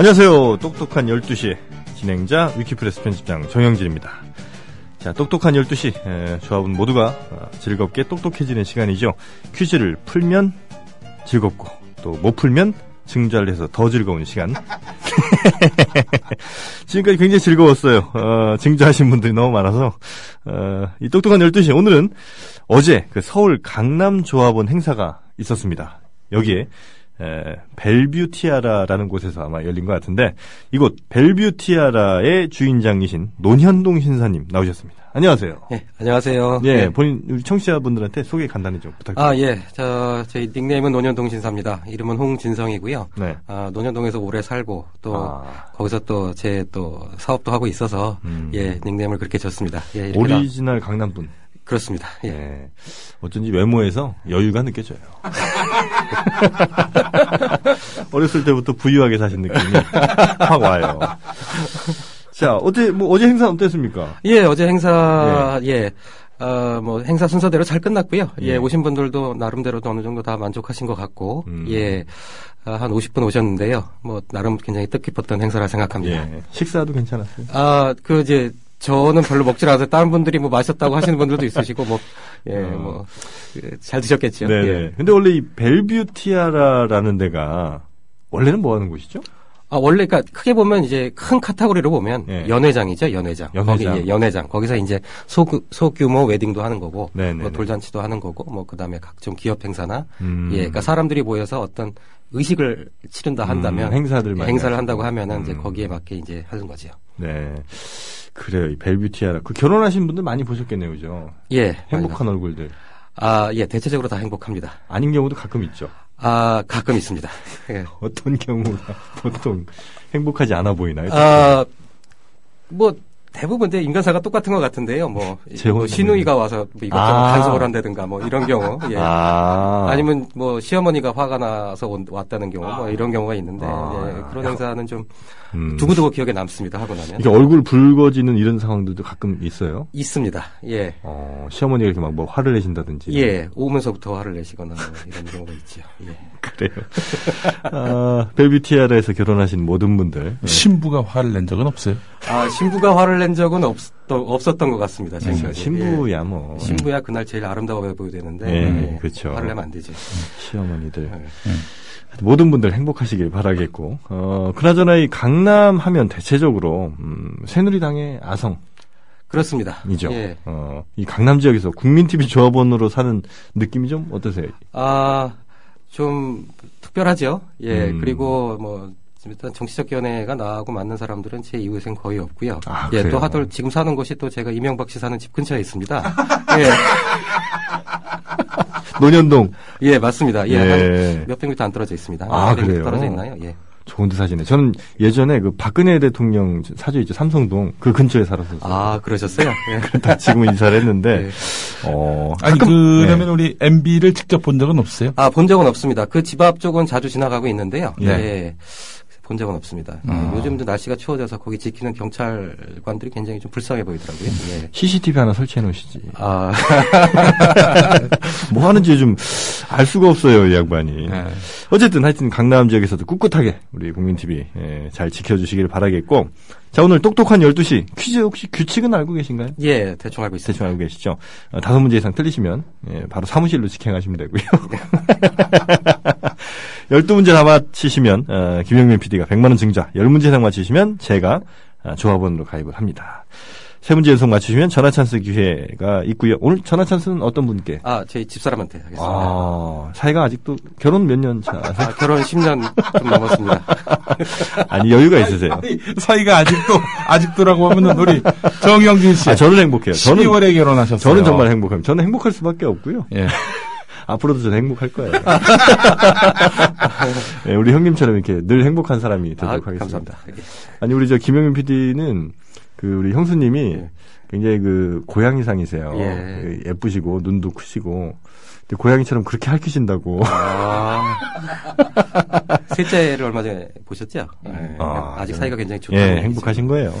안녕하세요. 똑똑한 12시 진행자 위키프레스 편집장 정영진입니다. 자, 똑똑한 12시 에, 조합은 모두가 어, 즐겁게 똑똑해지는 시간이죠. 퀴즈를 풀면 즐겁고 또 못 풀면 증자를 해서 더 즐거운 시간. 지금까지 굉장히 즐거웠어요. 어, 증자하신 분들이 너무 많아서 어, 이 똑똑한 12시 오늘은 어제 그 서울 강남 조합원 행사가 있었습니다. 여기에 에, 벨뷰 티아라라는 곳에서 아마 열린 것 같은데 이곳 벨뷰 티아라의 주인장이신 논현동 신사님 나오셨습니다. 안녕하세요. 예, 안녕하세요. 예, 예. 본인 우리 청취자분들한테 소개 간단히 좀 부탁드립니다. 아, 예. 저, 저희 닉네임은 논현동 신사입니다. 이름은 홍진성이고요. 네. 아, 논현동에서 오래 살고, 또, 아. 거기서 또, 제 또, 사업도 하고 있어서, 음. 예, 닉네임을 그렇게 줬습니다. 예, 오리지널 강남분. 그렇습니다. 예. 예. 어쩐지 외모에서 여유가 느껴져요. 어렸을 때부터 부유하게 사신 느낌이 확 와요. 자, 어제, 뭐, 어제 행사 어땠습니까? 예, 어제 행사, 예. 어, 뭐, 행사 순서대로 잘 끝났고요. 예, 예. 오신 분들도 나름대로도 어느 정도 다 만족하신 것 같고, 음. 예. 아, 한 50분 오셨는데요. 뭐, 나름 굉장히 뜻깊었던 행사라 생각합니다. 예. 식사도 괜찮았어요. 아, 그 이제 저는 별로 먹질 않아서 다른 분들이 뭐 마셨다고 하시는 분들도 있으시고 뭐 예, 어. 뭐잘 드셨겠죠. 네네. 예. 근데 원래 이 벨뷰티아라라는 데가 원래는 뭐 하는 곳이죠? 아, 원래 그러니까 크게 보면 이제 큰 카테고리로 보면 예. 연회장이죠, 연회장. 연회장. 거기 예, 연회장. 거기서 이제 소규, 소규모 웨딩도 하는 거고 네네네. 뭐 돌잔치도 하는 거고 뭐 그다음에 각종 기업 행사나 음. 예, 그러니까 사람들이 모여서 어떤 의식을 치른다 한다면 음, 행사들 행사를. 한다고 하면은 이제 음. 거기에 맞게 이제 하는 거죠. 네. 그래요. 이 벨뷰티아라. 그 결혼하신 분들 많이 보셨겠네요, 그죠? 예. 행복한 얼굴들. 아, 예, 대체적으로 다 행복합니다. 아닌 경우도 가끔 있죠. 아, 가끔 있습니다. 예. 어떤 경우가 보통 행복하지 않아 보이나요? 아, 뭐, 대부분 데 인간사가 똑같은 것 같은데요. 뭐, 재혼 뭐 신우이가 와서 뭐 이것저것 아. 간섭을 한다든가 뭐 이런 경우. 예. 아. 아니면 뭐 시어머니가 화가 나서 온- 왔다는 경우 뭐 이런 경우가 있는데 아. 예, 그런 행사는 좀 음. 두고두고 기억에 남습니다 하고 나면 이게 얼굴 붉어지는 이런 상황들도 가끔 있어요. 있습니다. 예. 어, 시어머니가 이렇게 막 뭐 화를 내신다든지. 예, 오면서부터 화를 내시거나 뭐 이런 경우가 있죠. 예. 그래요. 아, 벨뷰티아라에서 결혼하신 모든 분들. 예. 신부가 화를 낸 적은 없어요. 아, 신부가 화를 낸 적은 없, 없었던 것 같습니다. 예. 신부야 뭐. 신부야 그날 제일 아름다워 보여야 되는데 예, 예, 그렇죠. 화를 내면 안 되죠. 시어머니들. 예. 모든 분들 행복하시길 바라겠고, 어, 그나저나 이 강남 하면 대체적으로, 음, 새누리당의 아성이죠. 그렇습니다. 예. 어, 이 강남 지역에서 국민TV 조합원으로 사는 느낌이 좀 어떠세요? 아, 좀 특별하죠. 예. 음. 그리고 뭐 일단 정치적 견해가 나하고 맞는 사람들은 제 이웃엔 거의 없고요. 아, 예, 그래요? 또 하도 지금 사는 곳이 또 제가 이명박 씨 사는 집 근처에 있습니다. 예. 논현동. 예, 맞습니다. 예. 예. 한 몇백 미터 안 떨어져 있습니다. 한 아, 400m 그래요? 떨어져 있나요? 예. 좋은 데 사시네. 저는 예전에 그 박근혜 대통령 사주 있죠. 삼성동. 그 근처에 살았었어요. 아, 그러셨어요? 예. 다 지금은 이사를 했는데, 예. 어, 아니 가끔- 그러면 네. 우리 MB를 직접 본 적은 없어요? 아, 본 적은 없습니다. 그 집 앞 쪽은 자주 지나가고 있는데요. 예. 예. 본 적은 없습니다. 예, 아. 요즘도 날씨가 추워져서 거기 지키는 경찰관들이 굉장히 좀 불쌍해 보이더라고요. 예. CCTV 하나 설치해 놓으시지. 아, 뭐 하는지 요즘 알 수가 없어요, 이 양반이. 네. 어쨌든 하여튼 강남 지역에서도 꿋꿋하게 우리 국민TV 예, 잘 지켜주시길 바라겠고. 자, 오늘 똑똑한 12시 퀴즈 혹시 규칙은 알고 계신가요? 예, 대충 알고 있습니다. 대충 알고 계시죠? 어, 다섯 문제 이상 틀리시면 예, 바로 사무실로 직행하시면 되고요. 12문제 다 맞히시면 어, 김영민 PD가 100만 원 증자, 10문제 이상 맞히시면 제가 어, 조합원으로 가입을 합니다. 세 문제 연속 맞추시면 전화 찬스 기회가 있고요. 오늘 전화 찬스는 어떤 분께? 아, 저희 집사람한테 하겠습니다. 아, 사이가 아직도 결혼 몇 년 차? 아, 결혼 10년 좀 넘었습니다. 아니 여유가 있으세요. 아니, 사이가 아직도 아직도라고 하면은 우리 정영진 씨 아, 저는 행복해요. 저는 12월에 결혼하셨어요. 저는 정말 행복합니다. 저는 행복할 수밖에 없고요. 예. 앞으로도 저는 행복할 거예요. 네, 우리 형님처럼 이렇게 늘 행복한 사람이 아, 되도록 하겠습니다. 감사합니다. 예. 아니 우리 저 김영민 PD는 그 우리 형수님이 예. 굉장히 그 고양이상이세요. 예. 그 예쁘시고 눈도 크시고 근데 고양이처럼 그렇게 할퀴신다고. 아, 셋째를 얼마 전에 보셨죠? 예. 아, 아직 네. 사이가 굉장히 좋다고. 예, 행복하신 거예요.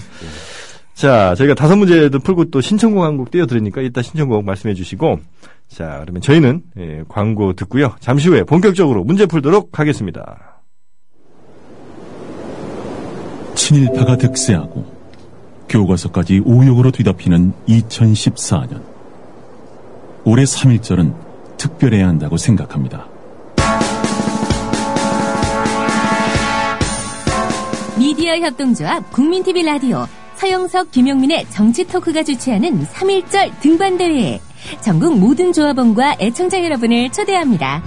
자, 저희가 다섯 문제도 풀고 또 신청곡 한 곡 띄워드리니까 이따 신청곡 말씀해 주시고 자, 그러면 저희는 예, 광고 듣고요. 잠시 후에 본격적으로 문제 풀도록 하겠습니다. 친일파가 득세하고 교과서까지 오욕으로 뒤덮이는 2014년. 올해 3.1절은 특별해야 한다고 생각합니다. 미디어 협동조합 국민TV 라디오 서영석 김용민의 정치 토크가 주최하는 3.1절 등반대회에 전국 모든 조합원과 애청자 여러분을 초대합니다.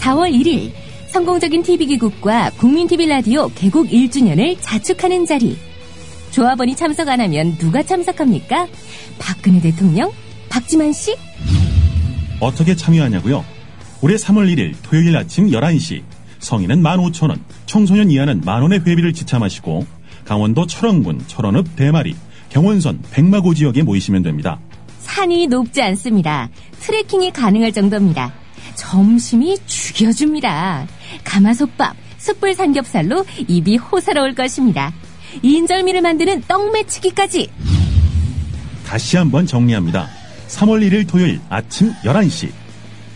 4월 1일 성공적인 TV기국과 국민TV 라디오 개국 1주년을 자축하는 자리. 조합원이 참석 안 하면 누가 참석합니까? 박근혜 대통령? 박지만 씨? 어떻게 참여하냐고요? 올해 3월 1일 토요일 아침 11시 성인은 15,000원, 청소년 이하는 만원의 회비를 지참하시고 강원도 철원군 철원읍 대마리 경원선 백마고 지역에 모이시면 됩니다. 산이 높지 않습니다. 트레킹이 가능할 정도입니다. 점심이 죽여줍니다. 가마솥밥, 숯불 삼겹살로 입이 호사로울 것입니다. 인절미를 만드는 떡매치기까지 다시 한번 정리합니다. 3월 1일 토요일 아침 11시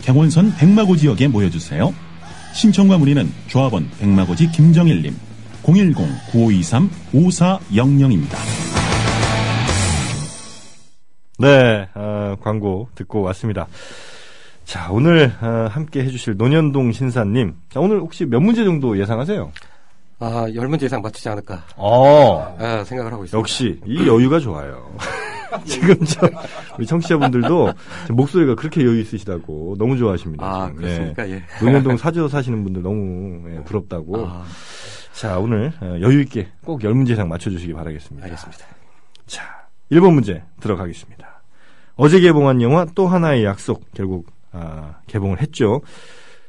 경원선 백마고 지역에 모여주세요. 신청과 문의는 조합원 백마고지 김정일님 010-9523-5400입니다. 네, 어, 광고 듣고 왔습니다. 자, 오늘 어, 함께 해주실 노년동 신사님. 자, 오늘 혹시 몇 문제 정도 예상하세요? 아, 열 문제 이상 맞추지 않을까 어, 아, 생각을 하고 있습니다. 역시 이 여유가 좋아요. 지금 저 우리 청취자분들도 목소리가 그렇게 여유 있으시다고 너무 좋아하십니다. 아, 지금. 그렇습니까? 예. 노년동 사저 사시는 분들 너무 예, 부럽다고. 아, 자, 오늘 어, 여유 있게 꼭 열 문제 이상 맞춰 주시기 바라겠습니다. 알겠습니다. 자, 1번 문제 들어가겠습니다. 어제 개봉한 영화 또 하나의 약속 결국 아, 개봉을 했죠.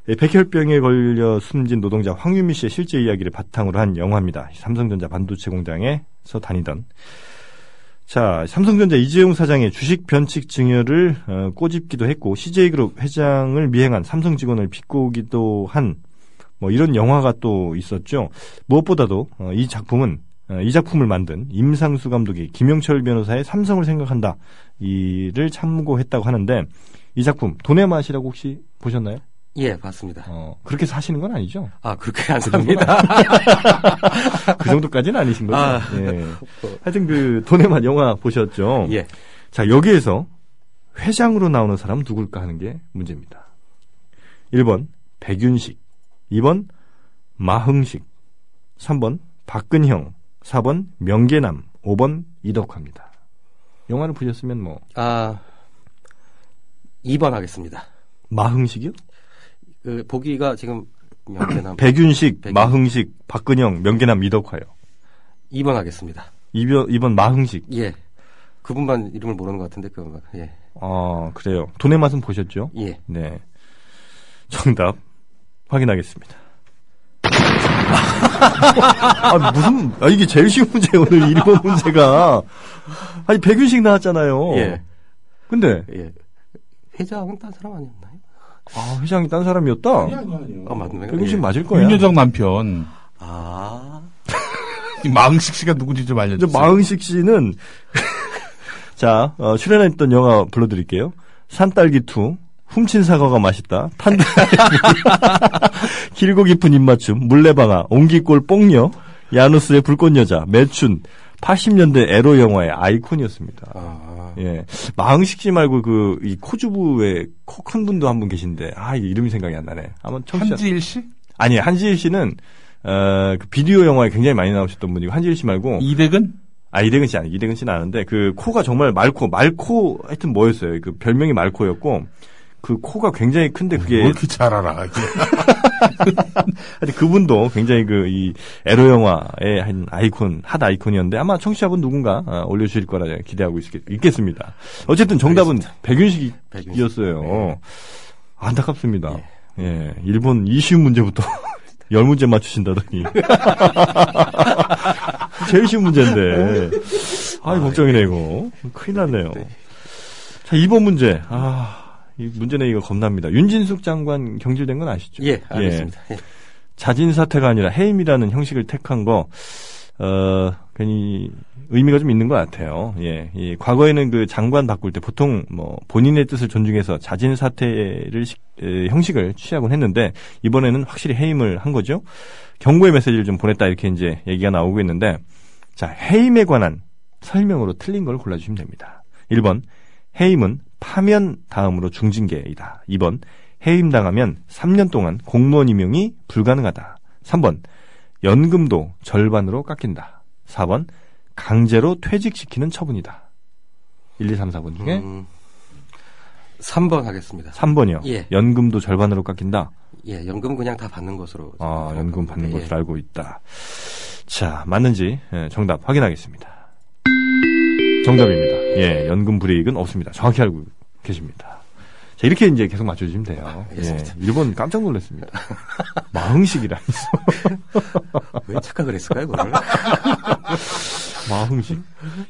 예, 백혈병에 걸려 숨진 노동자 황유미 씨의 실제 이야기를 바탕으로 한 영화입니다. 삼성전자 반도체 공장에서 다니던 자 삼성전자 이재용 사장의 주식 변칙 증여를 어, 꼬집기도 했고 CJ그룹 회장을 미행한 삼성 직원을 비꼬기도 한 뭐 이런 영화가 또 있었죠. 무엇보다도 어, 이 작품은 어, 이 작품을 만든 임상수 감독이 김영철 변호사의 삼성을 생각한다 이를 참고했다고 하는데 이 작품 돈의 맛이라고 혹시 보셨나요? 예, 봤습니다. 어, 그렇게 사시는 건 아니죠? 아, 그렇게 안 그 삽니다. 그 정도까지는 아니신 거죠? 아. 예. 하여튼 그 돈의 맛 영화 보셨죠? 예. 자, 여기에서 회장으로 나오는 사람 누굴까 하는 게 문제입니다. 1번 백윤식, 2번 마흥식, 3번 박근형, 4번 명계남, 5번 이덕화입니다. 영화를 보셨으면 뭐 아, 2번 하겠습니다. 마흥식이요? 그, 보기가 지금 명대남 백윤식, 백윤- 마흥식, 박근형, 명계남, 이덕화요. 2번 하겠습니다. 2번, 2번 마흥식. 예. 그분만 이름을 모르는 것 같은데, 그, 예. 아, 그래요. 돈의 맛은 보셨죠? 예. 네. 정답 확인하겠습니다. 아, 무슨, 아, 이게 제일 쉬운 문제, 오늘 1번 문제가. 아니, 백윤식 나왔잖아요. 예. 근데, 예. 회장은 딴 사람 아니었나요? 아, 회장이 딴 사람이었다? 아, 맞네. 백윤식 예. 맞을 거야. 윤여정 남편. 아, 이 마흥식 씨가 누군지 좀 알려주세요. 마흥식 씨는, 자, 어, 출연했던 영화 불러드릴게요. 산딸기2, 훔친 사과가 맛있다, 탄다, 길고 깊은 입맞춤, 물레방아, 옹기골 뽕녀, 야누스의 불꽃여자, 매춘, 80년대 에로 영화의 아이콘이었습니다. 아, 예. 마흥식 씨 말고 그, 이 코주부의 코 큰 분도 한 분 계신데, 아, 이름이 생각이 안 나네. 아마 청취자. 한지일 씨? 아니, 한지일 씨는, 어, 그 비디오 영화에 굉장히 많이 나오셨던 분이고, 한지일 씨 말고, 이백은? 아, 이대근 씨 아니, 이대근 씨는 아는데, 그, 코가 정말 말코, 말코, 하여튼 뭐였어요. 그 별명이 말코였고, 그 코가 굉장히 큰데 그게, 뭘 이렇게 잘 알아. 하여튼 그분도 굉장히 그, 이, 에로 영화의 한 아이콘, 핫 아이콘이었는데, 아마 청취자분 누군가 어, 올려주실 거라 기대하고 있, 겠 습니다 어쨌든 정답은 백윤식이었어요. 백윤식. 안타깝습니다. 예, 일본 이 쉬운 문제부터 열 문제 맞추신다더니. 제일 쉬운 문제인데. 아이, 걱정이네, 이거. 큰일 났네요. 자, 2번 문제. 아, 이 문제는 이거 겁납니다. 윤진숙 장관 경질된 건 아시죠? 예, 알겠습니다. 예. 자진 사퇴가 아니라 해임이라는 형식을 택한 거, 어, 괜히 의미가 좀 있는 것 같아요. 예, 이 과거에는 그 장관 바꿀 때 보통 뭐 본인의 뜻을 존중해서 자진 사퇴를 시- 에, 형식을 취하곤 했는데 이번에는 확실히 해임을 한 거죠. 경고의 메시지를 좀 보냈다 이렇게 이제 얘기가 나오고 있는데 자 해임에 관한 설명으로 틀린 걸 골라주시면 됩니다. 1번 해임은 파면 다음으로 중징계이다. 2번 해임당하면 3년 동안 공무원 임용이 불가능하다. 3번 연금도 절반으로 깎인다. 4번 강제로 퇴직시키는 처분이다. 1, 2, 3, 4번 중에 음, 3번 하겠습니다. 3번이요. 예. 연금도 절반으로 깎인다. 예, 연금 그냥 다 받는 것으로. 아, 연금 받는 생각합니다. 것으로 알고 있다. 자, 맞는지 예, 정답 확인하겠습니다. 정답입니다. 예, 연금 불이익은 없습니다. 정확히 알고 계십니다. 자, 이렇게 이제 계속 맞춰주시면 돼요. 예, 알겠습니다. 일본 깜짝 놀랐습니다. 마흥식이라. 예. 왜 착각을 했을까요, 그걸? 마흥식.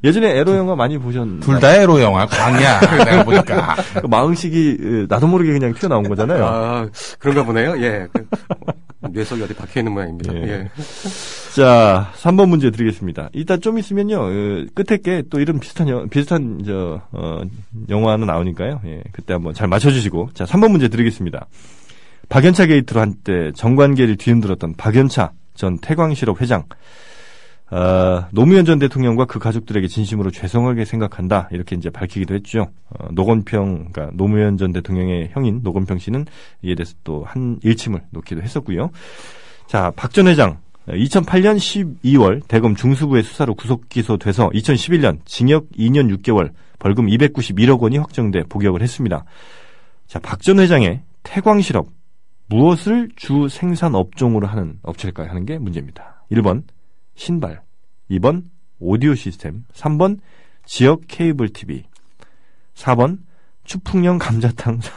예전에 에로 영화 많이 보셨나요? 둘 다 에로 영화 광이야. 내가 보니까. 그 마흥식이 예, 나도 모르게 그냥 튀어나온 거잖아요. 아, 그런가 보네요. 예. 그, 뇌속이 어디 박혀 있는 모양입니다. 예. 예. 자, 3번 문제 드리겠습니다. 이따 좀 있으면요, 어, 끝에 게 또 이런 비슷한, 영, 비슷한, 저, 어, 영화는 나오니까요. 예, 그때 한번 잘 맞춰 주시고. 자, 3번 문제 드리겠습니다. 박연차 게이트로 한때 정관계를 뒤흔들었던 박연차 전 태광실업 회장. 어, 노무현 전 대통령과 그 가족들에게 진심으로 죄송하게 생각한다. 이렇게 이제 밝히기도 했죠. 어, 노건평, 그러니까 노무현 전 대통령의 형인 노건평 씨는 이에 대해서 또 한 일침을 놓기도 했었고요. 자, 박 전 회장. 2008년 12월 대검 중수부의 수사로 구속 기소돼서 2011년 징역 2년 6개월 벌금 291억 원이 확정돼 복역을 했습니다. 자, 박 전 회장의 태광 실업 무엇을 주 생산 업종으로 하는 업체일까요? 하는 게 문제입니다. 1번 신발, 2번 오디오 시스템, 3번 지역 케이블 TV, 4번 추풍령 감자탕.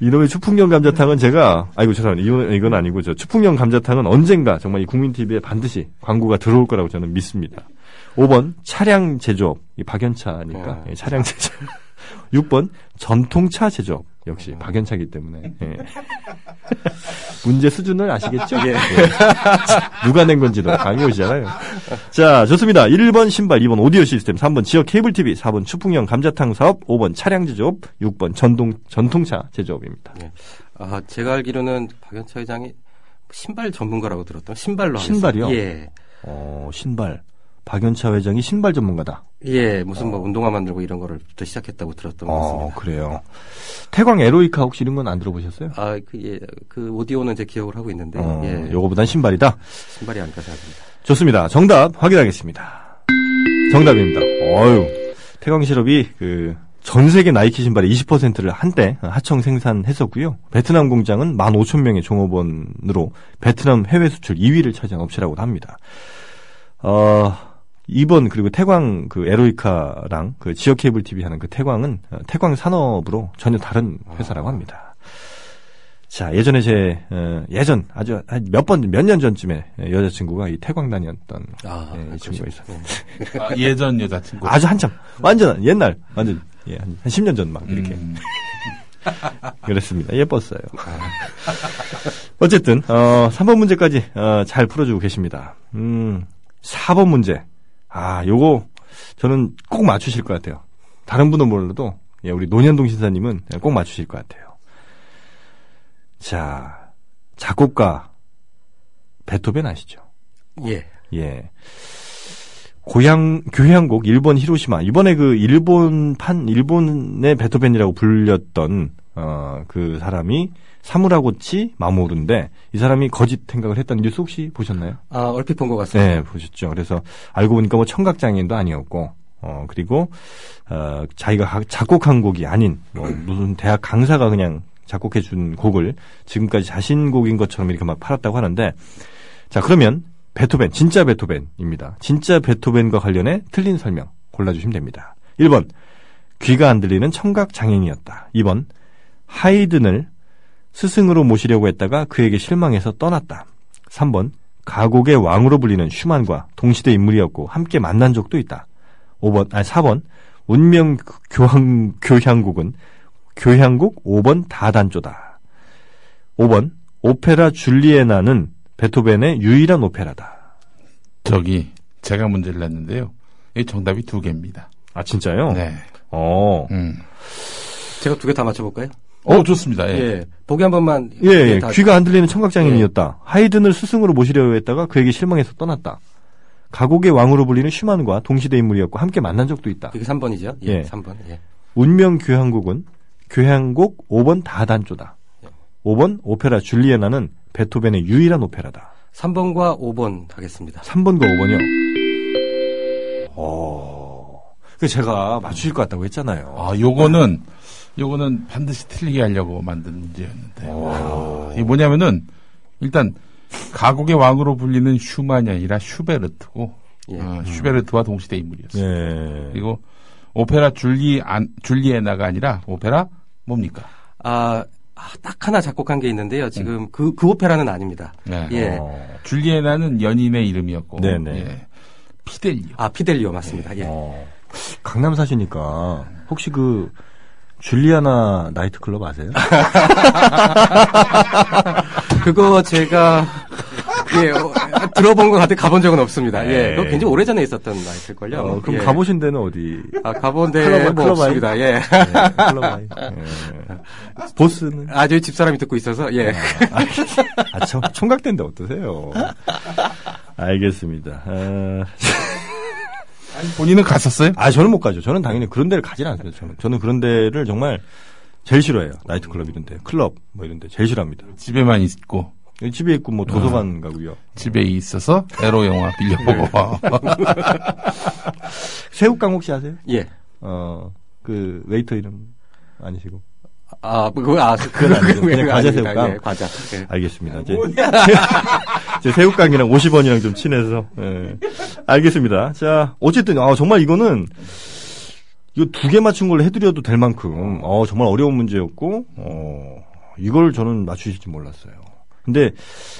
이놈의 추풍령 감자탕은 제가 아이고 죄송합니다. 이건, 이건 아니고 저 추풍령 감자탕은 언젠가 정말 이 국민 TV에 반드시 광고가 들어올 거라고 저는 믿습니다. 5번 차량 제조업 이 박연차니까 어. 예, 차량 제조업. 6번 전통차 제조업 역시 박연차기 때문에 예. 문제 수준을 아시겠죠? 예. 누가 낸 건지도 감이 오시잖아요. 자, 좋습니다. 1번 신발, 2번 오디오 시스템, 3번 지역 케이블 TV, 4번 추풍형 감자탕 사업, 5번 차량 제조업, 6번 전동 전통차 제조업입니다. 아, 제가 알기로는 박연차 회장이 신발 전문가라고 들었던 신발로. 신발이요? 예. 어, 신발. 박연차 회장이 신발 전문가다. 예, 무슨 뭐 운동화 만들고 이런 거를부터 시작했다고 들었던 것 어, 같습니다. 그래요. 태광 에로이카 혹시 이런 건 안 들어보셨어요? 아, 그, 예, 그 오디오는 제 기억을 하고 있는데, 어, 예, 요거보단 신발이다. 신발이 아닐까 생각합니다. 좋습니다. 정답 확인하겠습니다. 정답입니다. 어유 태광 실업이 그 전 세계 나이키 신발의 20%를 한때 하청 생산했었고요. 베트남 공장은 15,000명의 종업원으로 베트남 해외 수출 2위를 차지한 업체라고도 합니다. 어, 이번 그리고 태광 그 에로이카랑 그 지역 케이블 TV 하는 그 태광은 어, 태광 산업으로 전혀 다른 회사라고 합니다. 자, 예전에 제, 어, 예전, 아주, 몇 번, 몇 년 전쯤에 여자친구가 이 태광단이었던 아, 예, 이 친구가 있어요. 아, 예전 여자친구. 아주 한참, 완전 옛날, 완전, 예, 한, 한 10년 전 막, 이렇게. 음. 그랬습니다. 예뻤어요. 어쨌든, 어, 3번 문제까지, 어, 잘 풀어주고 계십니다. 음, 4번 문제. 아, 요거, 저는 꼭 맞추실 것 같아요. 다른 분은 몰라도, 예, 우리 노년동 신사님은 꼭 맞추실 것 같아요. 자, 작곡가, 베토벤 아시죠? 예. 예. 고향 교향곡 일본 히로시마 이번에 그 일본판 일본의 베토벤이라고 불렸던 어 그 사람이 사무라고치 마모루인데 이 사람이 거짓 생각을 했다는 뉴스 혹시 보셨나요? 아, 얼핏 본 것 같습니다. 네, 보셨죠. 그래서 알고 보니까 뭐 청각 장애인도 아니었고 어 그리고 어 자기가 가- 작곡한 곡이 아닌 뭐 무슨 대학 강사가 그냥 작곡해 준 곡을 지금까지 자신 곡인 것처럼 이렇게 막 팔았다고 하는데 자, 그러면 베토벤, 진짜 베토벤입니다. 진짜 베토벤과 관련해 틀린 설명 골라주시면 됩니다. 1번, 귀가 안 들리는 청각 장애인이었다. 2번, 하이든을 스승으로 모시려고 했다가 그에게 실망해서 떠났다. 3번, 가곡의 왕으로 불리는 슈만과 동시대 인물이었고 함께 만난 적도 있다. 5번, 아니 4번, 운명 교향, 교향곡은 교향곡 5번 다단조다. 5번, 오페라 줄리에나는 베토벤의 유일한 오페라다. 저기 제가 문제를 냈는데요. 이 정답이 두 개입니다. 아, 진짜요? 네. 어. 음. 제가 두 개 다 맞춰볼까요? 어, 좋습니다. 예. 예. 보기 한 번만. 예, 예. 다- 귀가 안 들리는 청각장애인이었다. 하이든을 스승으로 모시려 했다가 그에게 실망해서 떠났다. 가곡의 왕으로 불리는 슈만과 동시대 인물이었고 함께 만난 적도 있다. 그게 3번이죠? 예. 예. 3번. 예. 운명 교향곡은 교향곡 5번 다단조다. 5번 오페라 줄리에나는 베토벤의 유일한 오페라다. 3번과 5번 하겠습니다. 3번과 5번이요. 어. 그 제가 맞추실 것 같다고 했잖아요. 아, 요거는, 요거는 반드시 틀리게 하려고 만든 문제였는데. 아, 이게 뭐냐면은, 일단, 가곡의 왕으로 불리는 슈만이 아니라 슈베르트고, 예. 어, 슈베르트와 동시대 인물이었어요. 예. 그리고, 오페라 줄리, 안, 줄리에나가 아니라, 오페라, 뭡니까? 아, 아, 딱 하나 작곡한 게 있는데요. 지금 그, 그 오페라는 아닙니다. 네. 예. 어. 줄리에나는 연인의 이름이었고, 네네. 예. 피델리오. 아, 피델리오 맞습니다. 예. 어. 강남 사시니까 혹시 그 줄리아나 나이트클럽 아세요? 그거 제가, 예, 어, 들어본 것 같아 가본 적은 없습니다. 예. 그거 네. 굉장히 오래전에 있었던 나이트걸요. 어, 그럼 예. 가보신 데는 어디? 아, 가본 데 클럽, 뭐 클럽 없습니다. 예. 네, 클럽 아이. 예. 보스는? 아, 저희 집사람이 듣고 있어서, 예. 아, 청, 총각대인데 어떠세요? 알겠습니다. 아, 본인은 갔었어요? 아, 저는 못 가죠. 저는 당연히 그런 데를 가지는 않습니다. 저는, 저는 그런 데를 정말 제일 싫어해요. 나이트클럽 이런 데, 클럽 뭐 이런 데 제일 싫어합니다. 집에만 있고, 집에 있고 뭐 도서관 가고요. 집에 있어서 에로 영화 빌려보고. 새우깡 혹시 아세요? 예. 어, 그 웨이터 이름 아니시고. 아, 그거, 아, 그건 아니죠. 그냥 과자. 새우깡. 예, 과자. 예. 알겠습니다. 이제 제 새우깡이랑 50원이랑 좀 친해서. 예. 알겠습니다. 자, 어쨌든 아 정말 이거는 이거 두 개 맞춘 걸로 해드려도 될 만큼 어 정말 어려운 문제였고 어 이걸 저는 맞추실지 몰랐어요. 근데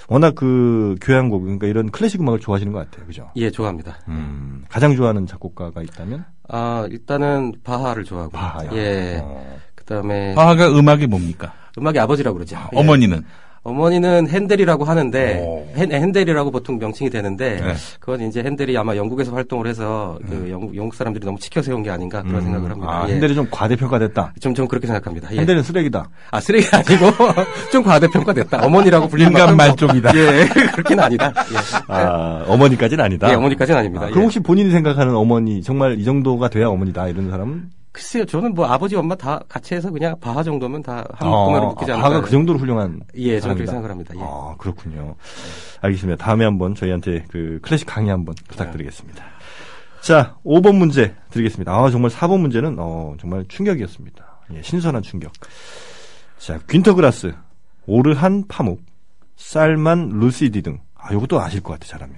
워낙 그 교향곡 그러니까 이런 클래식 음악을 좋아하시는 것 같아요, 그죠? 예, 좋아합니다. 음, 가장 좋아하는 작곡가가 있다면 아, 일단은 바하를 좋아하고. 바하요. 예. 어. 그 다음에 화가 음악이 뭡니까? 음악의 아버지라고 그러죠. 예. 어머니는? 어머니는 핸델이라고 하는데 오. 핸, 핸델이라고 보통 명칭이 되는데 네. 그건 이제 핸델이 아마 영국에서 활동을 해서 그 영국, 영국 사람들이 너무 치켜 세운 게 아닌가 그런 음, 생각을 합니다. 아, 예. 핸델이 좀 과대평가됐다. 좀, 좀 그렇게 생각합니다. 예. 핸델은 쓰레기다. 아, 쓰레기 아니고 좀 과대평가됐다. 어머니라고 불리는 인간 말종이다. 예, 그렇게는 아니다. 예. 아, 어머니까지는 아니다. 예, 어머니까지는 아닙니다. 아, 그럼 예. 혹시 본인이 생각하는 어머니 정말 이 정도가 돼야 어머니다 이런 사람은 글쎄요, 저는 뭐 아버지 엄마 다 같이 해서 그냥 바하 정도면 다한 아, 꿈으로 느끼지 않을까. 바가 그 정도로 훌륭한 예, 저는 그렇게. 생각을 합니다. 예. 아 그렇군요. 알겠습니다. 다음에 한번 저희한테 그 클래식 강의 한번 부탁드리겠습니다. 자, 5번 문제 드리겠습니다. 아 정말 4번 문제는 어 정말 충격이었습니다. 예, 신선한 충격. 자, 귄터그라스, 오르한 파묵, 쌀만 루시디 등. 아, 요것도 아실 것 같아, 잘하면.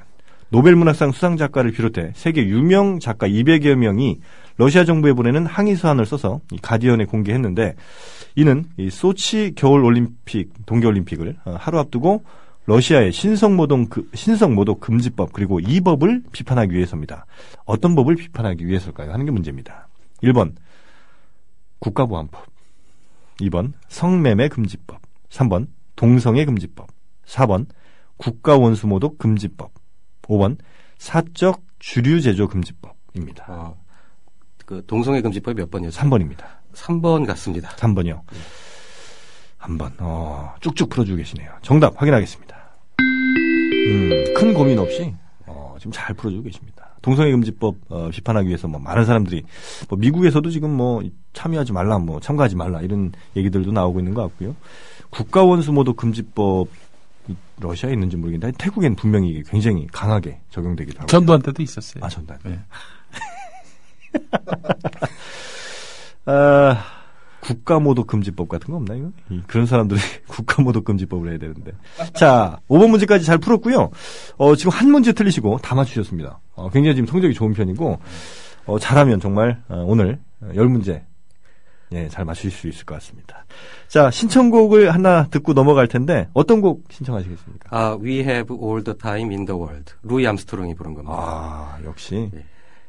노벨문학상 수상 작가를 비롯해 세계 유명 작가 200여 명이 러시아 정부에 보내는 항의 서한을 써서 이 가디언에 공개했는데 이는 이 소치 겨울 올림픽 동계 올림픽을 어, 하루 앞두고 러시아의 신성모독 그- 신성모독 금지법 그리고 이 법을 비판하기 위해서입니다. 어떤 법을 비판하기 위해서일까요? 하는 게 문제입니다. 1번 국가보안법 2번 성매매 금지법 3번 동성애 금지법 4번 국가원수모독 금지법 5번 사적 주류 제조 금지법입니다. 어, 그 동성애 금지법이 몇 번이었죠? 3번입니다. 3번 같습니다. 3번이요. 한번 어, 쭉쭉 풀어주고 계시네요. 정답 확인하겠습니다. 음, 큰 고민 없이 어, 지금 잘 풀어주고 계십니다. 동성애 금지법 어, 비판하기 위해서 뭐 많은 사람들이 뭐 미국에서도 지금 뭐 참여하지 말라, 뭐 참가하지 말라 이런 얘기들도 나오고 있는 것 같고요. 국가원수모독 금지법 이 러시아에 있는지 모르겠는데 태국에는 분명히 이게 굉장히 강하게 적용되기도 하고. 전두환 때도 있었어요. 아 전단. 네. 아, 국가모독 금지법 같은 거 없나요? 이- 그런 사람들이 국가모독 금지법을 해야 되는데. 자, 5번 문제까지 잘 풀었고요. 어, 지금 한 문제 틀리시고 다 맞추셨습니다. 어, 굉장히 지금 성적이 좋은 편이고, 어, 잘하면 정말 어, 오늘 어, 10문제 예, 잘 맞추실 수 있을 것 같습니다. 자, 신청곡을 하나 듣고 넘어갈 텐데 어떤 곡 신청하시겠습니까? 아, We have all the time in the world. 루이 암스트롱이 부른 겁니다. 아, 역시 예.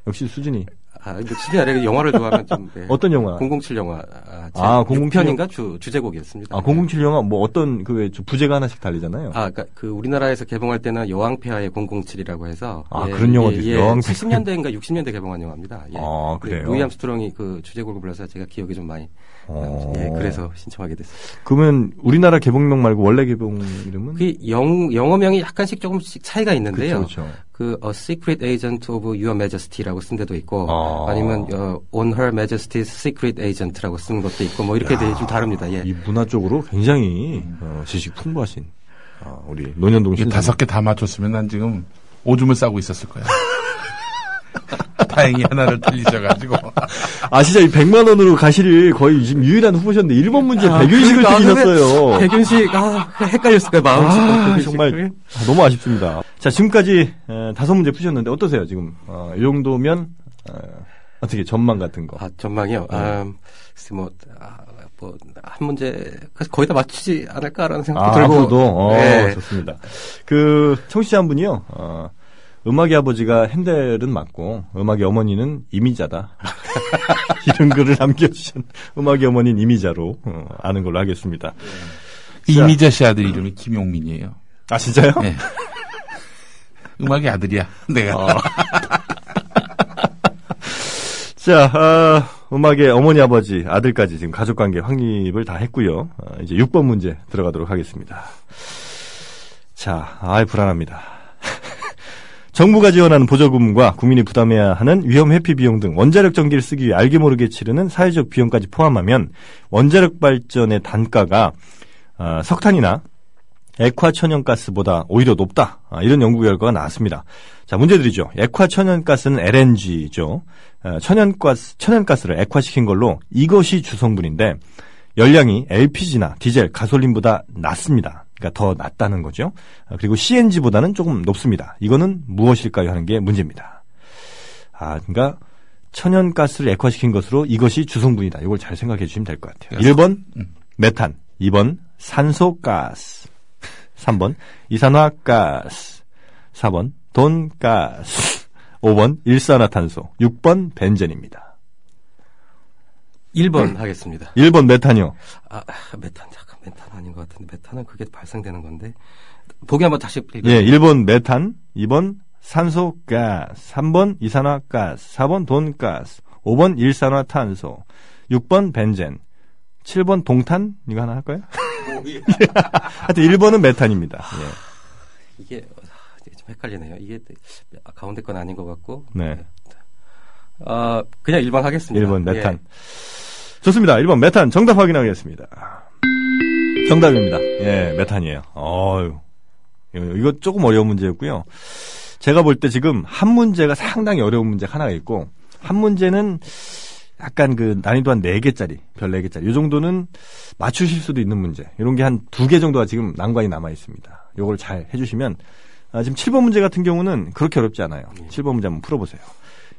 역시 수진이 아, 놓치지 않아요. 영화를 좋아하면 좀. 네. 어떤 영화? 007 영화. 아, 제 아, 007 6편인가 주, 주제곡이었습니다. 아, 007 영화 뭐 어떤 그 부제가 하나씩 달리잖아요. 아, 그러니까 그 우리나라에서 개봉할 때는 여왕폐하의 007이라고 해서 아, 그런 영화도 있어요. 여왕폐하. 70년대인가 60년대 개봉한 영화입니다. 예. 아, 그래요? 루이 암스트롱이 그 주제곡을 불러서 제가 기억이 좀 많이 어. 예, 그래서 신청하게 됐어요. 그러면 우리나라 개봉명 말고 원래 개봉 이름은? 그 영, 영어명이 약간씩 조금씩 차이가 있는데요. 그쵸, 그쵸. 그 A Secret Agent of Your Majesty라고 쓴 데도 있고 아. 아니면 어, On Her Majesty's Secret Agent라고 쓰는 것도 있고 뭐 이렇게 되게 좀 다릅니다. 예. 이 문화 쪽으로 굉장히 어, 지식 풍부하신 아, 우리 노년동 이게 신 다섯 개 다 맞췄으면 난 지금 오줌을 싸고 있었을 거야. 다행히 하나를 틀리셔가지고. 아 진짜 이 100만 원으로 가실 거의 지금 유일한 후보셨는데 1번 문제 백윤식을 그러니까, 틀리셨어요. 백윤식 아 헷갈렸을 거예요 마음이 아. 정말 아, 너무 아쉽습니다. 자 지금까지 에, 다섯 문제 푸셨는데 어떠세요 지금 어, 이 정도면 어, 어떻게 전망 같은 거? 아 전망이요. 아, 글쎄 뭐. 아, 뭐, 한 문제, 거의 다 맞추지 않을까라는 생각도 아, 들고. 앞으로도 어, 네. 좋습니다. 그 청취자 한 분이요. 어, 음악의 아버지가 핸델은 맞고 음악의 어머니는 이미자다. 이런 글을 남겨주신 음악의 어머니는 이미자로 어, 아는 걸로 하겠습니다. 이미자 씨 아들 이름이 김용민이에요. 아 진짜요? 네. 음악의 아들이야. 내가. 어. 자, 아, 음악의 어머니, 아버지, 아들까지 지금 가족관계 확립을 다 했고요. 아, 이제 6번 문제 들어가도록 하겠습니다. 자, 아이 불안합니다. 정부가 지원하는 보조금과 국민이 부담해야 하는 위험 회피 비용 등 원자력 전기를 쓰기 위해 알게 모르게 치르는 사회적 비용까지 포함하면 원자력 발전의 단가가 아, 석탄이나 액화 천연가스보다 오히려 높다. 아, 이런 연구 결과가 나왔습니다. 자, 문제 드리죠. 액화 천연가스는 LNG죠. 어, 천연가스, 천연가스를 액화시킨 걸로 이것이 주성분인데 열량이 LPG나 디젤, 가솔린보다 낮습니다. 그러니까 더 낮다는 거죠. 어, 그리고 CNG보다는 조금 높습니다. 이거는 무엇일까요? 하는 게 문제입니다. 아, 그러니까 천연가스를 액화시킨 것으로 이것이 주성분이다. 이걸 잘 생각해 주시면 될 것 같아요. 1번 메탄, 2번 산소가스, 3번 이산화가스, 4번 돈가스, 5번 일산화탄소, 6번 벤젠입니다. 1번 하겠습니다. 1번 메탄이요. 아, 메탄, 메탄 아닌 것 같은데, 메탄은 그게 발생되는 건데. 보기 한번 다시. 예, 1번 메탄, 2번 산소가스, 3번 이산화가스, 4번 돈가스, 5번 일산화탄소, 6번 벤젠, 7번 동탄? 이거 하나 할까요? 하여튼 1번은 메탄입니다. 예. 이게, 아, 이게 좀 헷갈리네요. 이게 가운데 건 아닌 것 같고. 네. 아, 그냥 1번 하겠습니다. 1번 메탄. 예. 좋습니다. 1번 메탄 정답 확인하겠습니다. 정답입니다. 예, 메탄이에요. 어유. 이거 조금 어려운 문제였고요. 제가 볼 때 지금 한 문제가 상당히 어려운 문제 하나가 있고 한 문제는 약간 그 난이도 한 4개짜리, 별 4개짜리. 이 정도는 맞추실 수도 있는 문제. 이런 게 한 두 개 정도가 지금 난관이 남아 있습니다. 요걸 잘 해주시면 아, 지금 7번 문제 같은 경우는 그렇게 어렵지 않아요. 7번 문제 한번 풀어보세요.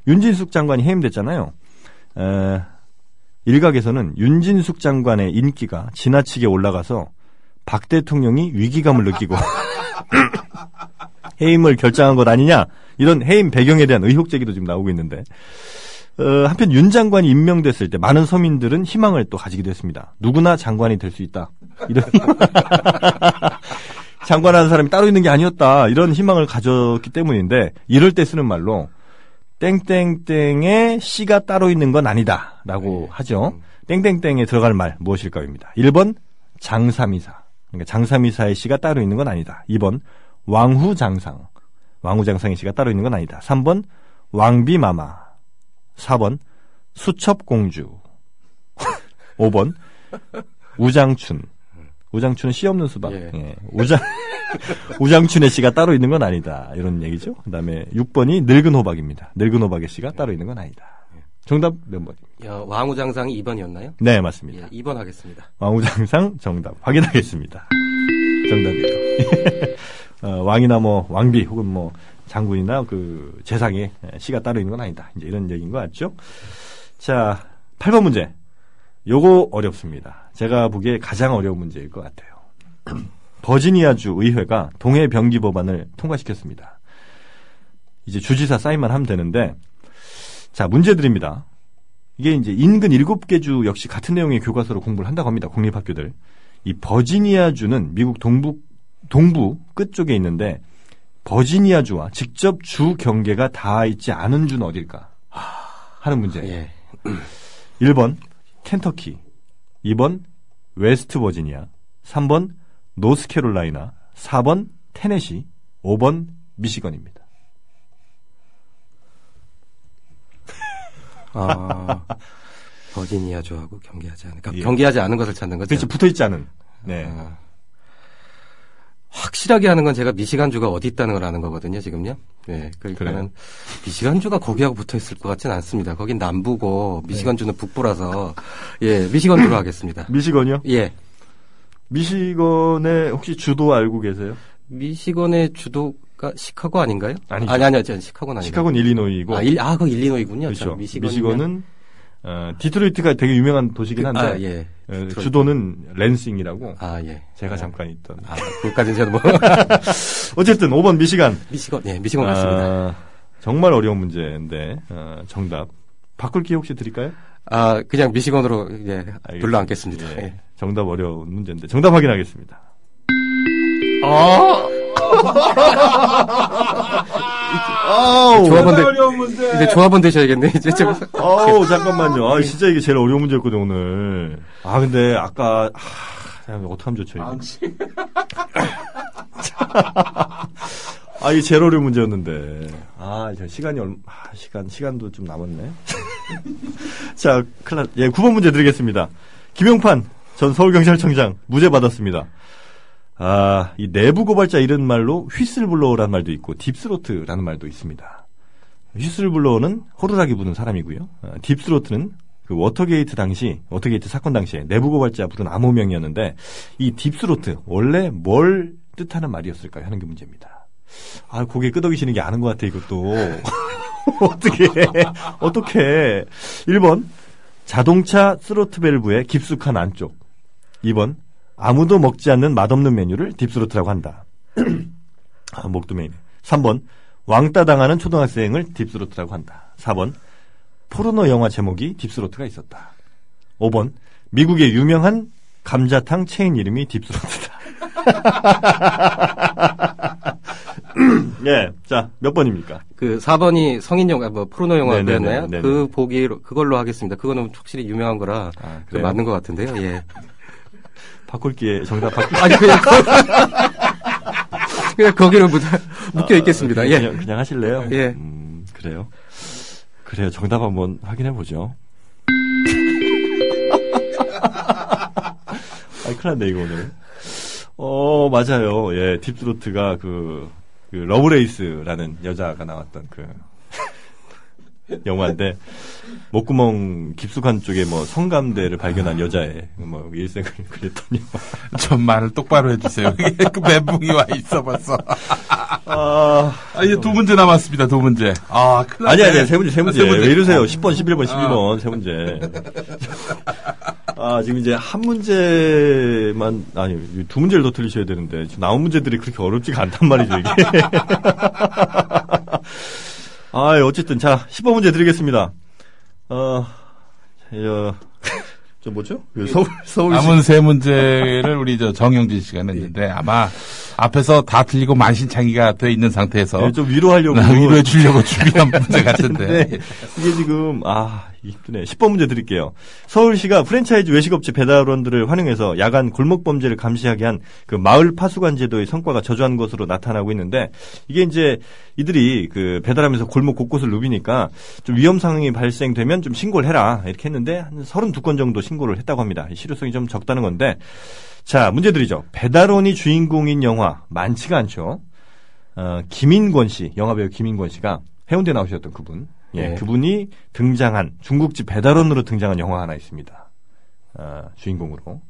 윤진숙 장관이 해임됐잖아요. 에, 일각에서는 윤진숙 장관의 인기가 지나치게 올라가서 박 대통령이 위기감을 느끼고 해임을 결정한 것 아니냐 이런 해임 배경에 대한 의혹 제기도 지금 나오고 있는데 어, 한편 윤 장관이 임명됐을 때 많은 서민들은 희망을 또 가지기도 했습니다. 누구나 장관이 될 수 있다. 이런 장관하는 사람이 따로 있는 게 아니었다. 이런 희망을 가졌기 때문인데 이럴 때 쓰는 말로 땡땡땡의 씨가 따로 있는 건 아니다. 라고 하죠. 땡땡땡에 들어갈 말 무엇일까요입니다. 1번 장삼이사. 그러니까 장삼이사의 씨가 따로 있는 건 아니다. 2번 왕후장상. 왕후장상의 씨가 따로 있는 건 아니다. 3번 왕비마마. 4번 수첩공주. 5번 우장춘. 우장춘은 씨 없는 수박. 예. 예. 우장 우장춘의 씨가 따로 있는 건 아니다. 이런 얘기죠. 그다음에 6번이 늙은 호박입니다. 늙은 호박의 씨가 따로 있는 건 아니다. 정답 몇 번입니까? 야, 왕우장상이 2번이었나요? 네, 맞습니다. 예, 2번 하겠습니다. 왕우장상 정답 확인하겠습니다. 정답이에요. 어, 왕이나 뭐 왕비 혹은 뭐 장군이나 그 재상에 씨가 따로 있는 건 아니다. 이제 이런 얘기인 것 같죠? 자, 8번 문제. 요거 어렵습니다. 제가 보기에 가장 어려운 문제일 것 같아요. 버지니아주 의회가 동해 병기 법안을 통과시켰습니다. 이제 주지사 사인만 하면 되는데 자, 문제 드립니다. 이게 이제 인근 7개 주 역시 같은 내용의 교과서로 공부를 한다고 합니다. 공립학교들. 이 버지니아주는 미국 동부 동부 끝쪽에 있는데 버지니아주와 직접 주 경계가 닿아 있지 않은 주는 어딜까? 하는 문제. 예. 1번 켄터키, 2번 웨스트 버지니아, 3번 노스캐롤라이나, 4번 테네시, 5번 미시건입니다. 아, 버지니아주하고 경계하지 않은, 그러니까 예. 경계하지 않은 것을 찾는 거죠. 그렇죠. 붙어 있지 않은. 네. 아, 확실하게 하는 건 제가 미시간주가 어디 있다는 걸 아는 거거든요, 지금요. 네, 그러니까는 미시간주가 거기하고 붙어 있을 것 같지는 않습니다. 거긴 남부고 미시간주는 북부라서 예, 미시간주로 하겠습니다. 미시건이요? 예, 미시건의 혹시 주도 알고 계세요? 미시건의 주도가 시카고 아닌가요? 아니죠. 아니 아니요, 전 시카고는 아니고. 시카고는 일리노이고. 아, 일, 아, 그 일리노이군요. 그렇죠. 미시건은 어, 디트로이트가 되게 유명한 도시긴 한데 아, 예. 어, 디트로이트. 주도는 랜싱이라고 아, 예. 제가 아, 잠깐 있던. 아, 그것까지는 저는 뭐 어쨌든 5번 미시간. 미시건, 예, 미시건 같습니다. 아, 정말 어려운 문제인데 어, 정답 바꿀 기회 혹시 드릴까요? 아, 그냥 미시건으로 예, 알겠습니다. 눌러앉겠습니다. 예, 예. 정답 어려운 문제인데 정답 확인하겠습니다. 아, 조합원들 이제 조합원 되셔야겠네. 이제 좀 어우 잠깐만요. 아 진짜 이게 제일 어려운 문제였거든 오늘. 아 근데 아까 아, 어떻게 하면 좋죠 이거. 아 이게 제일 어려운 문제였는데. 아 이제 시간이 얼 아, 시간 시간도 좀 남았네. 자 클라 예 9번 문제 드리겠습니다. 김용판 전 서울경찰청장 무죄 받았습니다. 아, 이 내부 고발자 이런 말로 whistleblower라는 말도 있고 Deep Throat라는 말도 있습니다. whistleblower는 호루라기 부는 사람이고요. 어, Deep Throat는 그 워터게이트 당시 워터게이트 사건 당시에 내부 고발자 부른 암호명이었는데 이 Deep Throat 원래 뭘 뜻하는 말이었을까요? 하는 게 문제입니다. 아, 고개 끄덕이시는 게 아는 것 같아 이것도 어떻게 어떻게 1번 자동차 스로틀 밸브의 깊숙한 안쪽 2번 아무도 먹지 않는 맛없는 메뉴를 Deep Throat라고 한다. 아, 목도 메이네. 3번 왕따 당하는 초등학생을 Deep Throat라고 한다. 4번 포르노 영화 제목이 Deep Throat가 있었다. 5번 미국의 유명한 감자탕 체인 이름이 Deep Throat다. 예, 자, 몇 번입니까? 그 4번이 성인 영화 뭐 포르노 영화였나요? 그 보기로 그걸로 하겠습니다. 그거는 확실히 유명한 거라 아? 맞는 것 같은데요. 예. 바꿀기에 정답 바꿀 아니 그냥 그냥 거기로 묻, 묶여 있겠습니다. 그냥, 예. 그냥, 그냥 하실래요? 예. 음, 그래요. 그래요. 정답 한번 확인해 보죠. 아이, 큰일 났네, 이거 오늘. 어, 맞아요. 예, Deep Throat가 그, 그, 러브레이스라는 여자가 나왔던 그, 영화인데, 목구멍 깊숙한 쪽에 뭐 성감대를 발견한 여자의 뭐 일생을 그렸던 영화. 좀 말을 똑바로 해주세요. 그 멘붕이 와 있어 벌써. 아, 아, 이제 두 문제 남았습니다. 두 문제. 아, 큰일 아니. 아니, 세 문제, 세 문제. 세 문제. 왜 이러세요? 10번, 11번, 12번, 세 문제. 아, 지금 이제 한 문제만, 아니, 두 문제를 더 틀리셔야 되는데, 지금 나온 문제들이 그렇게 어렵지가 않단 말이죠, 이게. 아, 어쨌든, 자, 10번 문제 드리겠습니다. 어, 저, 저 뭐죠? 그 서울, 서울시. 남은 세 문제를 우리 저 정영진 씨가 냈는데 아마 앞에서 다 틀리고 만신창이가 돼 있는 상태에서 네, 좀 위로하려고. 위로해 주려고 준비한 문제 같은데. 네. 이게 지금 아 힘드네. 10번 문제 드릴게요. 서울시가 프랜차이즈 외식업체 배달원들을 활용해서 야간 골목 범죄를 감시하게 한 그 마을 파수관 제도의 성과가 저조한 것으로 나타나고 있는데 이게 이제 이들이 그 배달하면서 골목 곳곳을 누비니까 좀 위험 상황이 발생되면 좀 신고를 해라 이렇게 했는데 한 32건 정도 신고를 했다고 합니다. 실효성이 좀 적다는 건데 자 문제 드리죠. 배달원이 주인공인 영화 많지가 않죠. 어, 김인권 씨, 영화배우 김인권 씨가 해운대 나오셨던 그분. 예, 네. 그분이 등장한 중국집 배달원으로 등장한 영화 하나 있습니다. 아, 주인공으로.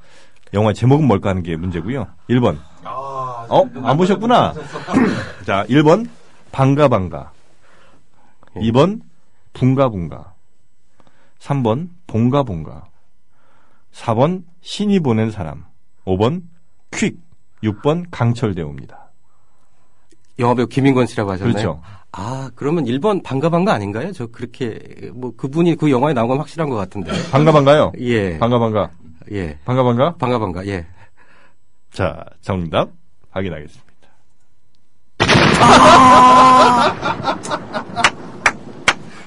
영화 제목은 뭘까 하는 게 문제고요. 1번. 어? 안 보셨구나. 자, 1번 반가 반가. 2번 붕가 붕가. 3번 봉가 봉가. 4번 신이 보낸 사람. 5번 퀵. 6번 강철대우입니다. 영화배우 김인권 씨라고 하셨나요? 그렇죠. 아, 그러면 1번 반가반가 아닌가요? 저 그렇게 뭐 그분이 그 영화에 나온 건 확실한 것 같은데. 반가 반가요. 예. 반가 반가. 예. 반가 반가. 반가반가. 예. 자, 정답 확인하겠습니다.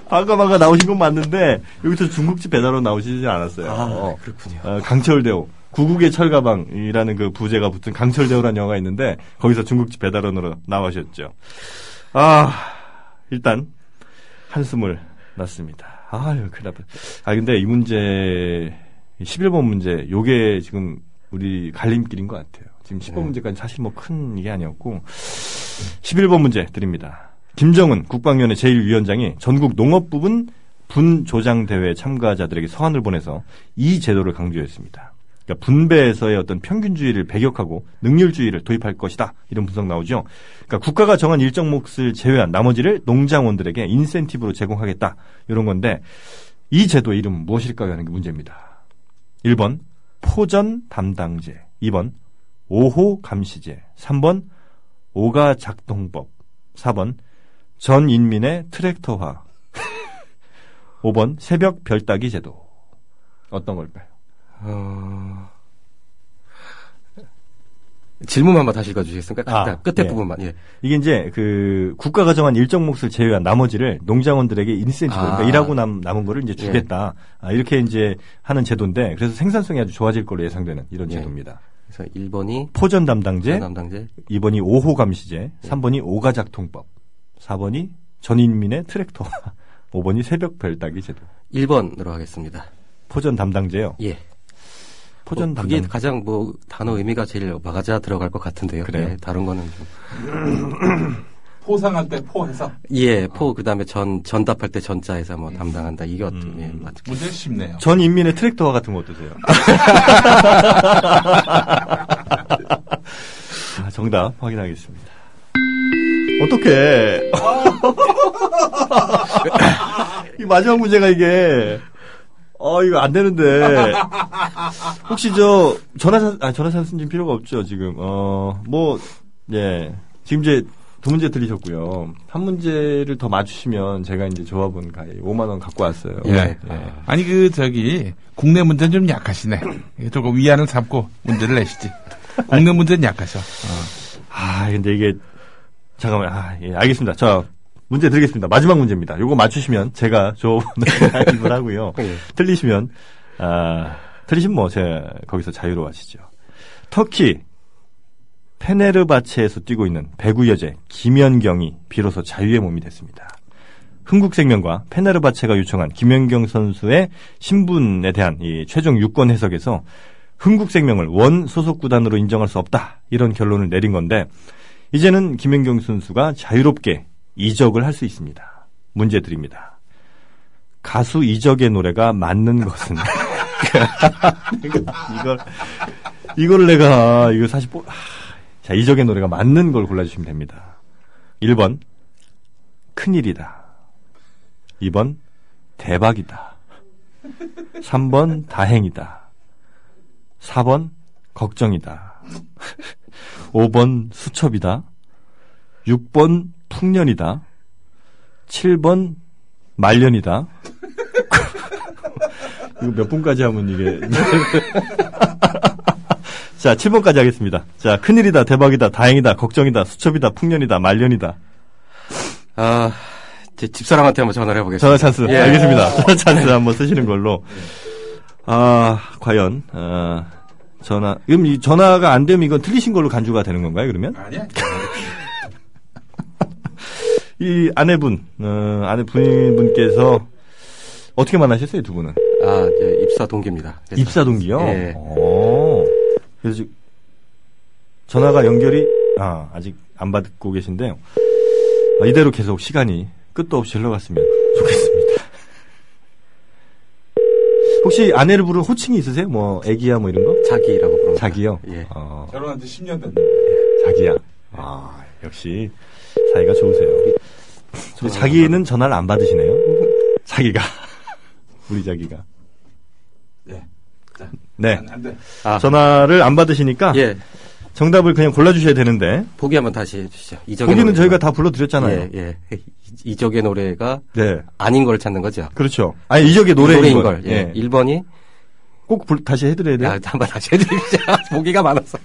반가 반가 나오신 건 맞는데 여기서 중국집 배달로 나오시지 않았어요. 아, 어. 그렇군요. 어, 강철대우 구국의 철가방이라는 그 부제가 붙은 강철대우라는 영화가 있는데 거기서 중국집 배달원으로 나오셨죠. 아 일단 한숨을 났습니다. 아유 큰일 날 뻔. 아 근데 이 문제 11번 문제 요게 지금 우리 갈림길인 것 같아요. 지금 10번 문제까지 사실 뭐 큰 이게 아니었고 11번 문제 드립니다. 김정은 국방위원회 제1위원장이 전국 농업 부분 분조장 대회 참가자들에게 서한을 보내서 이 제도를 강조했습니다. 그러니까 분배에서의 어떤 평균주의를 배격하고 능률주의를 도입할 것이다. 이런 분석 나오죠. 그러니까 국가가 정한 일정 몫을 제외한 나머지를 농장원들에게 인센티브로 제공하겠다. 이런 건데 이 제도의 이름 무엇일까요? 하는 게 문제입니다. 1번 포전 담당제, 2번 5호 감시제, 3번 오가 작동법, 4번 전 인민의 트랙터화, 5번 새벽 별따기 제도. 어떤 걸까요? 어... 질문 한번 다시 읽어주시겠습니까? 아, 아, 끝에 예. 부분만. 예. 이게 이제 그 국가가 정한 일정 몫을 제외한 나머지를 농장원들에게 인센티브, 아. 그러니까 일하고 남, 남은 거를 이제 주겠다. 아, 이렇게 이제 하는 제도인데 그래서 생산성이 아주 좋아질 걸로 예상되는 이런 예. 제도입니다. 그래서 1번이 포전 담당제, 담당제, 2번이 5호 감시제, 3번이 오가작 통법, 4번이 전인민의 트랙터, 5번이 새벽 별따기 제도. 1번으로 하겠습니다. 포전 담당제요. 예. 포전 뭐 그게 담당. 가장 뭐 단어 의미가 제일 막아자 들어갈 것 같은데요. 그래요? 예, 다른 거는 좀. 포상할 때 포해서 예, 포 그 다음에 전 전답할 때 전자에서 뭐 담당한다. 이게 어떤 음. 예, 맞 문제 쉽네요. 전 인민의 트랙터와 같은 거 어떠세요? 아, 정답 확인하겠습니다. 어떻게? 이 마지막 문제가 이게 어 이거 안 되는데 혹시 저 전화 아 전화 찬스님 필요가 없죠 지금 어 뭐 예 지금 이제 두 문제 들리셨고요 한 문제를 더 맞추시면 제가 이제 조합원 가에 5만 원 갖고 왔어요. 예. 아니 그 저기 국내 문제는 좀 약하시네. 조금 위안을 삼고 문제를 내시지. 국내 문제는 약하셔. 어. 아, 근데 이게, 잠깐만, 아, 예, 알겠습니다. 자, 문제 드리겠습니다. 마지막 문제입니다. 요거 맞추시면 제가 조언을 가입을 하고요. 예. 틀리시면, 아, 틀리시면 뭐, 제, 거기서 자유로워하시죠. 터키, 페네르바체에서 뛰고 있는 배구 여제 김연경이 비로소 자유의 몸이 됐습니다. 흥국생명과 페네르바체가 요청한 김연경 선수의 신분에 대한 이 최종 유권 해석에서 흥국생명을 원 소속 구단으로 인정할 수 없다 이런 결론을 내린 건데 이제는 김연경 선수가 자유롭게 이적을 할 수 있습니다. 문제 드립니다. 가수 이적의 노래가 맞는 것은 이걸 이걸 내가 이거 사실 뽀- 하, 자 이적의 노래가 맞는 걸 골라주시면 됩니다. 1번 큰일이다. 2번 대박이다. 3번 다행이다. 4번 걱정이다. 5번 수첩이다. 6번 풍년이다. 7번 말년이다. 이거 몇 분까지 하면 이게. 자, 7번까지 하겠습니다. 자, 큰일이다, 대박이다, 다행이다, 걱정이다, 수첩이다, 풍년이다, 말년이다. 아, 제 집사람한테 한번 전화를 해보겠습니다. 전화 찬스. 예. 알겠습니다. 전화 찬스 한번 쓰시는 걸로. 아, 과연, 아, 전화, 그럼 이 전화가 안 되면 이건 틀리신 걸로 간주가 되는 건가요, 그러면? 아니야. 이 아내분, 어, 아내 부인분께서 어떻게 만나셨어요, 두 분은? 아, 제 입사 동기입니다. 그래서- 입사 동기요? 예. 오. 그래서 지금 전화가 연결이, 아, 아직 안 받고 계신데요. 아, 이대로 계속 시간이 끝도 없이 흘러갔으면 좋겠습니다. 혹시 아내를 부르는 호칭이 있으세요? 뭐, 애기야, 뭐 이런 거? 자기라고 부릅니다. 자기요? 예. 어, 결혼한 지 10년 됐는데. 자기야. 아, 역시 사이가 좋으세요. 근데 자기는 전화를 안 받으시네요. 자기가. 우리 자기가. 네. 자, 네. 안, 안 돼. 아, 전화를 안 받으시니까 예. 정답을 그냥 골라주셔야 되는데 보기 한번 다시 해주시죠. 이적의 노래가. 저희가 다 불러드렸잖아요. 예, 예. 이- 이적의 노래가 네, 아닌 걸 찾는 거죠. 그렇죠. 아니 이적의 노래인, 노래인 걸. 걸. 예. 예. 1번이 꼭 불- 다시 해드려야 돼요. 야, 한번 다시 해드립시죠. 보기가 많아서.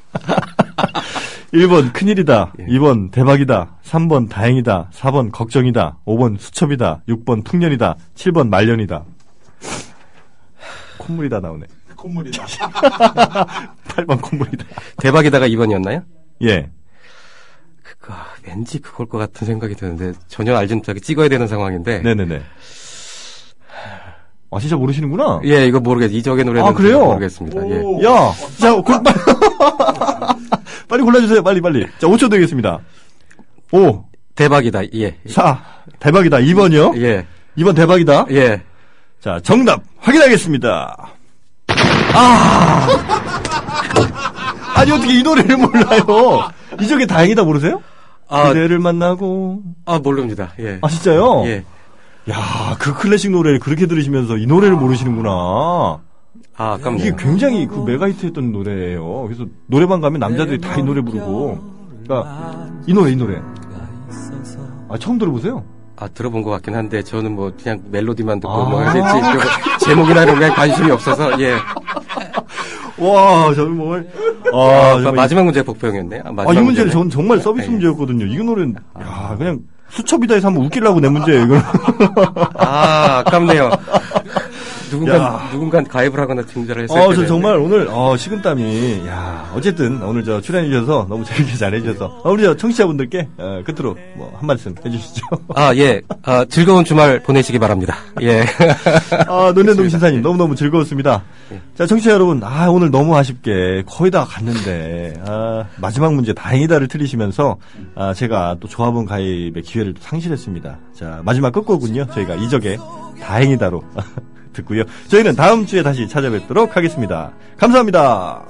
1번 큰일이다. 예. 2번 대박이다. 3번 다행이다. 4번 걱정이다. 5번 수첩이다. 6번 풍년이다. 7번 말년이다. 콧물이 다 나오네. 콧물이다. 8번 콧물이다. 대박이다가 2번이었나요? 예. 그거, 왠지 그걸 것 같은 생각이 드는데, 전혀 알지 못하게 찍어야 되는 상황인데. 네네네. 아 진짜 모르시는구나. 예, 이거 모르겠, 이적의 노래는 아, 그래요? 모르겠습니다. 예. 오. 야, 자, 골, 빨리, 빨리 골라주세요. 빨리, 빨리. 자, 5초 드리겠습니다. 5, 대박이다, 예. 4, 대박이다. 2번이요? 예, 2번 대박이다. 예. 자, 정답 확인하겠습니다. 아! 아니, 어떻게 이 노래를 몰라요? 이적의 다행이다 모르세요? 아, 그대를 만나고. 아, 모릅니다. 예. 아, 진짜요? 예. 야, 그 클래식 노래를 그렇게 들으시면서 이 노래를 모르시는구나. 아, 아깝네요. 이게 굉장히 그 mega hit 했던 노래예요. 그래서 노래방 가면 남자들이 다 이 노래 부르고. 그러니까 이 노래 이 노래. 아 처음 들어보세요? 아, 들어본 것 같긴 한데, 저는 뭐, 그냥 멜로디만 듣고, 아. 뭐, 이런 제목이나 이런 게 관심이 없어서, 예. 와 저는 정말 아, 아, 마지막 문제 복병이었네. 아, 아, 이 문제는. 전 정말 서비스 예. 문제였거든요. 이 노래는 야 그냥 수첩이다에서 한번 웃기려고 낸 문제예요. 이거. 아, 아깝네요. 누군가, 야. 누군가 가입을 하거나 등재를 했을 어, 텐데. 저 정말 오늘 어, 식은땀이 야 어쨌든 오늘 저 출연해 주셔서 너무 재밌게 잘해 주셔서 어, 우리 저 청취자분들께 어, 끝으로 뭐 한 말씀 해 주시죠. 아, 예. 아, 즐거운 주말 보내시기 바랍니다. 예. 아, 논현동 신사님 너무너무 즐거웠습니다. 자, 청취자 여러분, 아, 오늘 너무 아쉽게 거의 다 갔는데, 아, 마지막 문제 다행이다를 틀리시면서, 아, 제가 또 조합원 가입의 기회를 또 상실했습니다. 자, 마지막 끝곡은요, 저희가 이적의 다행이다로 듣고요. 저희는 다음 주에 다시 찾아뵙도록 하겠습니다. 감사합니다.